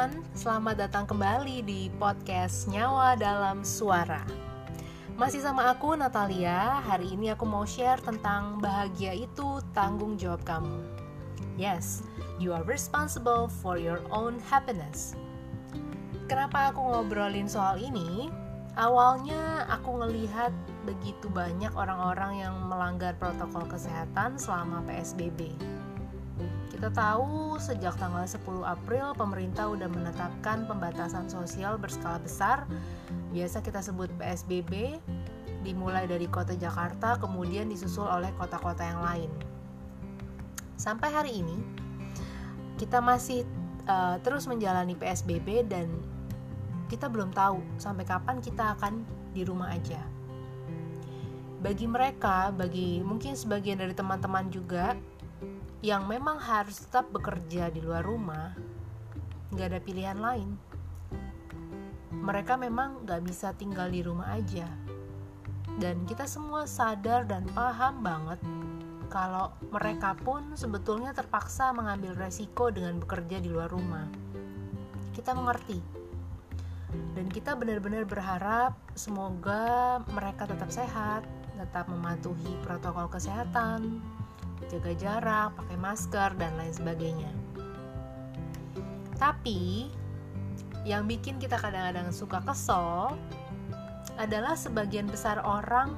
teman-teman, selamat datang kembali di podcast Nyawa Dalam Suara. Masih sama aku Natalia, hari ini aku mau share tentang bahagia itu tanggung jawab kamu. Yes, you are responsible for your own happiness. Kenapa aku ngobrolin soal ini? Awalnya aku ngelihat begitu banyak orang-orang yang melanggar protokol kesehatan selama PSBB kita tahu sejak tanggal 10 April pemerintah udah menetapkan pembatasan sosial berskala besar. Biasa kita sebut PSBB, dimulai dari kota Jakarta kemudian disusul oleh kota-kota yang lain. Sampai hari ini kita masih uh, terus menjalani PSBB dan kita belum tahu sampai kapan kita akan di rumah aja. Bagi mereka, bagi mungkin sebagian dari teman-teman juga yang memang harus tetap bekerja di luar rumah, nggak ada pilihan lain. Mereka memang nggak bisa tinggal di rumah aja. Dan kita semua sadar dan paham banget kalau mereka pun sebetulnya terpaksa mengambil resiko dengan bekerja di luar rumah. Kita mengerti. Dan kita benar-benar berharap semoga mereka tetap sehat, tetap mematuhi protokol kesehatan, jaga jarak, pakai masker, dan lain sebagainya. Tapi, yang bikin kita kadang-kadang suka kesel adalah sebagian besar orang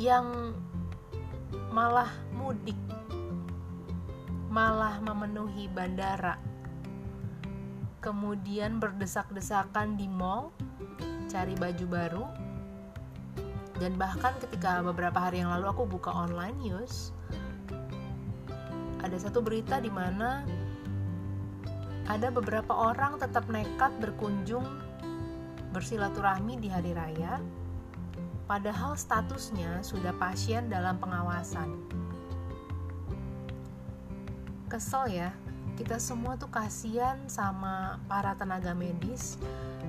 yang malah mudik, malah memenuhi bandara, kemudian berdesak-desakan di mall, cari baju baru, dan bahkan ketika beberapa hari yang lalu aku buka online news ada satu berita di mana ada beberapa orang tetap nekat berkunjung bersilaturahmi di hari raya padahal statusnya sudah pasien dalam pengawasan. Kesel ya kita semua tuh kasihan sama para tenaga medis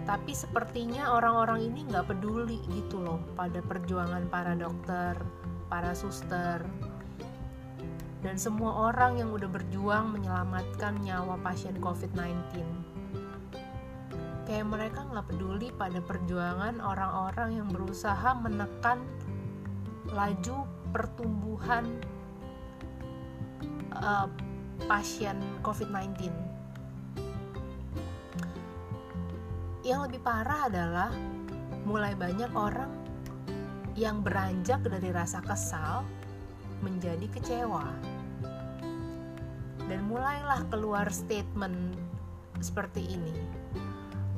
tapi sepertinya orang-orang ini nggak peduli gitu loh pada perjuangan para dokter, para suster, dan semua orang yang udah berjuang menyelamatkan nyawa pasien COVID-19. Kayak mereka nggak peduli pada perjuangan orang-orang yang berusaha menekan laju pertumbuhan uh, pasien COVID-19 yang lebih parah adalah mulai banyak orang yang beranjak dari rasa kesal menjadi kecewa. Dan mulailah keluar statement seperti ini.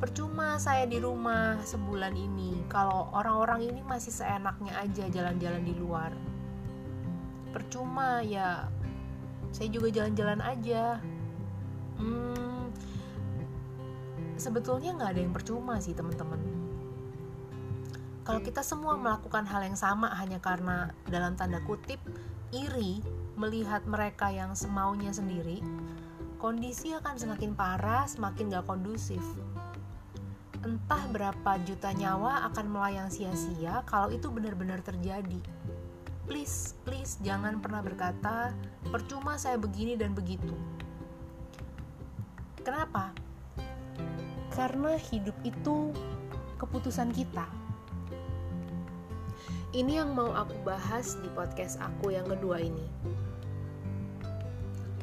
Percuma saya di rumah sebulan ini kalau orang-orang ini masih seenaknya aja jalan-jalan di luar. Percuma ya saya juga jalan-jalan aja. Sebetulnya nggak ada yang percuma sih teman-teman. Kalau kita semua melakukan hal yang sama hanya karena dalam tanda kutip iri melihat mereka yang semaunya sendiri kondisi akan semakin parah semakin gak kondusif. Entah berapa juta nyawa akan melayang sia-sia kalau itu benar-benar terjadi. Please please jangan pernah berkata percuma saya begini dan begitu. Kenapa karena hidup itu keputusan kita. Ini yang mau aku bahas di podcast aku yang kedua ini.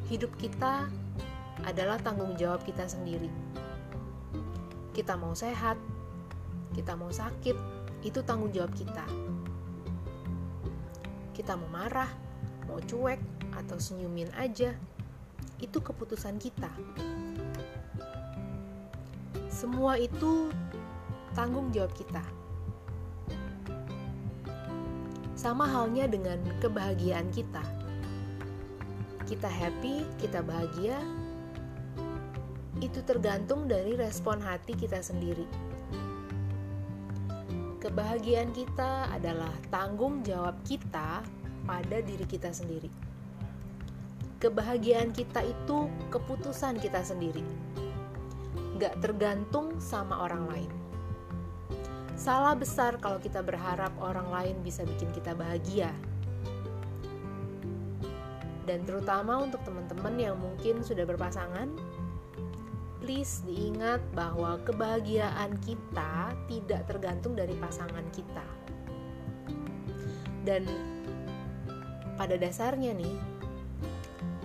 Hidup kita adalah tanggung jawab kita sendiri. Kita mau sehat, kita mau sakit, itu tanggung jawab kita. Kita mau marah, mau cuek, atau senyumin aja, itu keputusan kita. Semua itu tanggung jawab kita. Sama halnya dengan kebahagiaan kita. Kita happy, kita bahagia, itu tergantung dari respon hati kita sendiri. Kebahagiaan kita adalah tanggung jawab kita pada diri kita sendiri. Kebahagiaan kita itu keputusan kita sendiri gak tergantung sama orang lain. Salah besar kalau kita berharap orang lain bisa bikin kita bahagia. Dan terutama untuk teman-teman yang mungkin sudah berpasangan, please diingat bahwa kebahagiaan kita tidak tergantung dari pasangan kita. Dan pada dasarnya nih,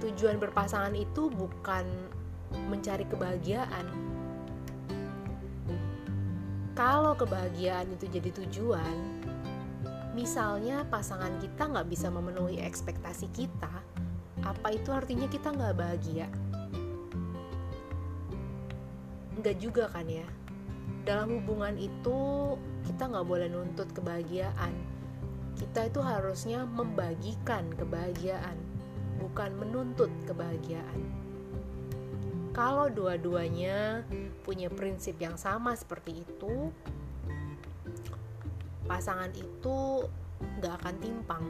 tujuan berpasangan itu bukan mencari kebahagiaan. Kalau kebahagiaan itu jadi tujuan, misalnya pasangan kita nggak bisa memenuhi ekspektasi kita, apa itu artinya kita nggak bahagia? Nggak juga kan ya? Dalam hubungan itu kita nggak boleh nuntut kebahagiaan. Kita itu harusnya membagikan kebahagiaan, bukan menuntut kebahagiaan. Kalau dua-duanya punya prinsip yang sama seperti itu, pasangan itu gak akan timpang.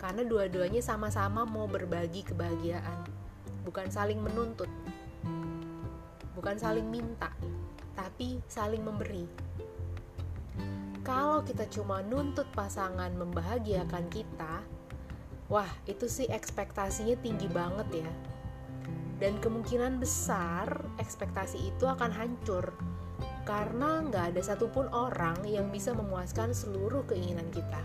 Karena dua-duanya sama-sama mau berbagi kebahagiaan, bukan saling menuntut, bukan saling minta, tapi saling memberi. Kalau kita cuma nuntut pasangan membahagiakan kita, wah itu sih ekspektasinya tinggi banget ya dan kemungkinan besar ekspektasi itu akan hancur karena nggak ada satupun orang yang bisa memuaskan seluruh keinginan kita.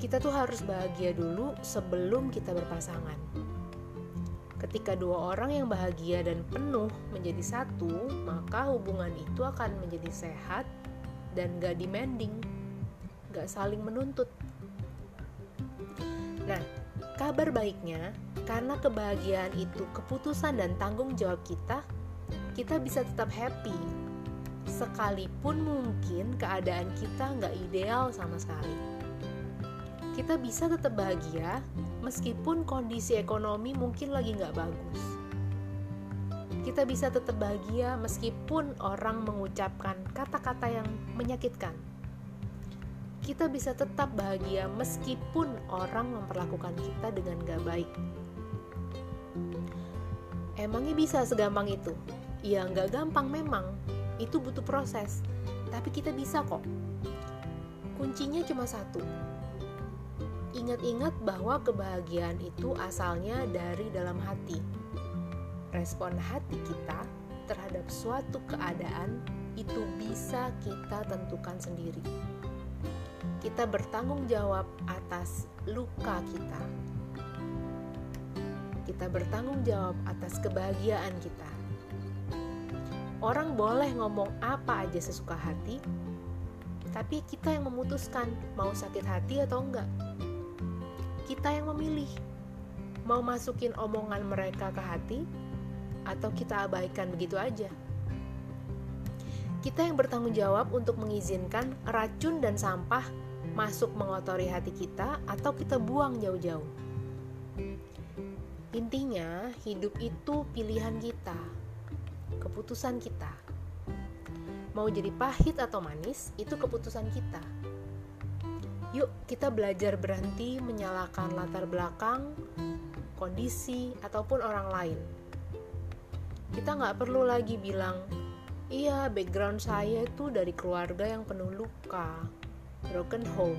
Kita tuh harus bahagia dulu sebelum kita berpasangan. Ketika dua orang yang bahagia dan penuh menjadi satu, maka hubungan itu akan menjadi sehat dan gak demanding, gak saling menuntut. Nah, kabar baiknya karena kebahagiaan itu keputusan dan tanggung jawab kita, kita bisa tetap happy. Sekalipun mungkin keadaan kita nggak ideal sama sekali. Kita bisa tetap bahagia meskipun kondisi ekonomi mungkin lagi nggak bagus. Kita bisa tetap bahagia meskipun orang mengucapkan kata-kata yang menyakitkan kita bisa tetap bahagia meskipun orang memperlakukan kita dengan gak baik. Emangnya bisa segampang itu? Ya nggak gampang memang, itu butuh proses. Tapi kita bisa kok. Kuncinya cuma satu. Ingat-ingat bahwa kebahagiaan itu asalnya dari dalam hati. Respon hati kita terhadap suatu keadaan itu bisa kita tentukan sendiri. Kita bertanggung jawab atas luka kita kita bertanggung jawab atas kebahagiaan kita. Orang boleh ngomong apa aja sesuka hati, tapi kita yang memutuskan mau sakit hati atau enggak. Kita yang memilih mau masukin omongan mereka ke hati atau kita abaikan begitu aja. Kita yang bertanggung jawab untuk mengizinkan racun dan sampah masuk mengotori hati kita atau kita buang jauh-jauh. Intinya, hidup itu pilihan kita, keputusan kita. Mau jadi pahit atau manis, itu keputusan kita. Yuk, kita belajar berhenti menyalahkan latar belakang, kondisi, ataupun orang lain. Kita nggak perlu lagi bilang, iya, background saya itu dari keluarga yang penuh luka, broken home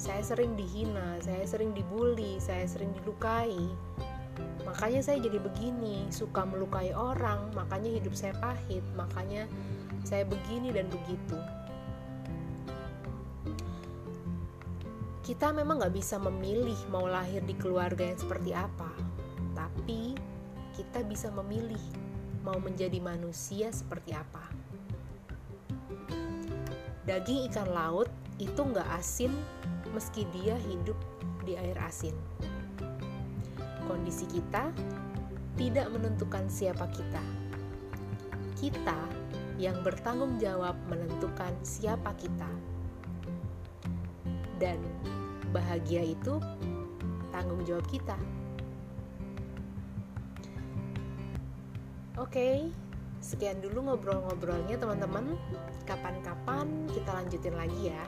saya sering dihina, saya sering dibully, saya sering dilukai. Makanya saya jadi begini, suka melukai orang, makanya hidup saya pahit, makanya saya begini dan begitu. Kita memang nggak bisa memilih mau lahir di keluarga yang seperti apa, tapi kita bisa memilih mau menjadi manusia seperti apa. Daging ikan laut itu nggak asin meski dia hidup di air asin. Kondisi kita tidak menentukan siapa kita. Kita yang bertanggung jawab menentukan siapa kita. Dan bahagia itu tanggung jawab kita. Oke, okay, sekian dulu ngobrol-ngobrolnya teman-teman. Kapan-kapan kita lanjutin lagi ya.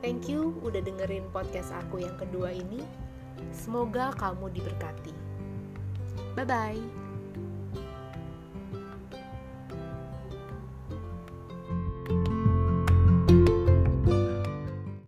Thank you udah dengerin podcast aku yang kedua ini. Semoga kamu diberkati. Bye bye.